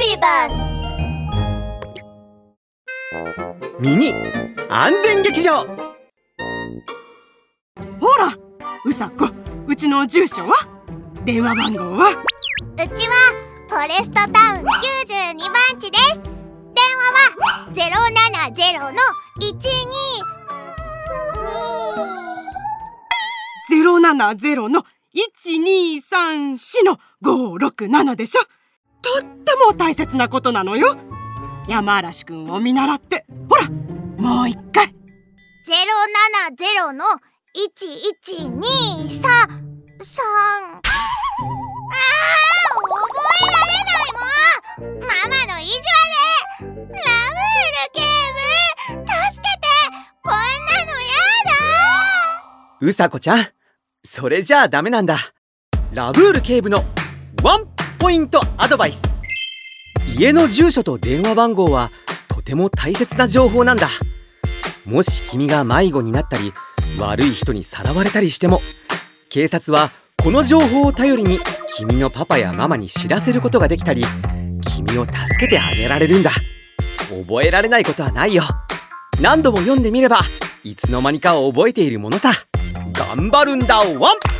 ビバスミニ安全劇場。ほらうさこうちの住所は？電話番号は？うちはフォレストタウン92番地です。電話は070の070の1234の567でしょ？とっても大切なことなのよ。山嵐くんを見習って。ほらもう一回。070の1123ああ覚えられないもん。ママの意地悪。ラブール警部。助けて。こんなのやだ。うさこちゃん。それじゃあダメなんだ。ラブール警部のワンポイントアドバイス。家の住所と電話番号はとても大切な情報なんだ。もし君が迷子になったり悪い人にさらわれたりしても警察はこの情報を頼りに君のパパやママに知らせることができたり君を助けてあげられるんだ。覚えられないことはないよ。何度も読んでみればいつの間にか覚えているものさ。頑張るんだワン！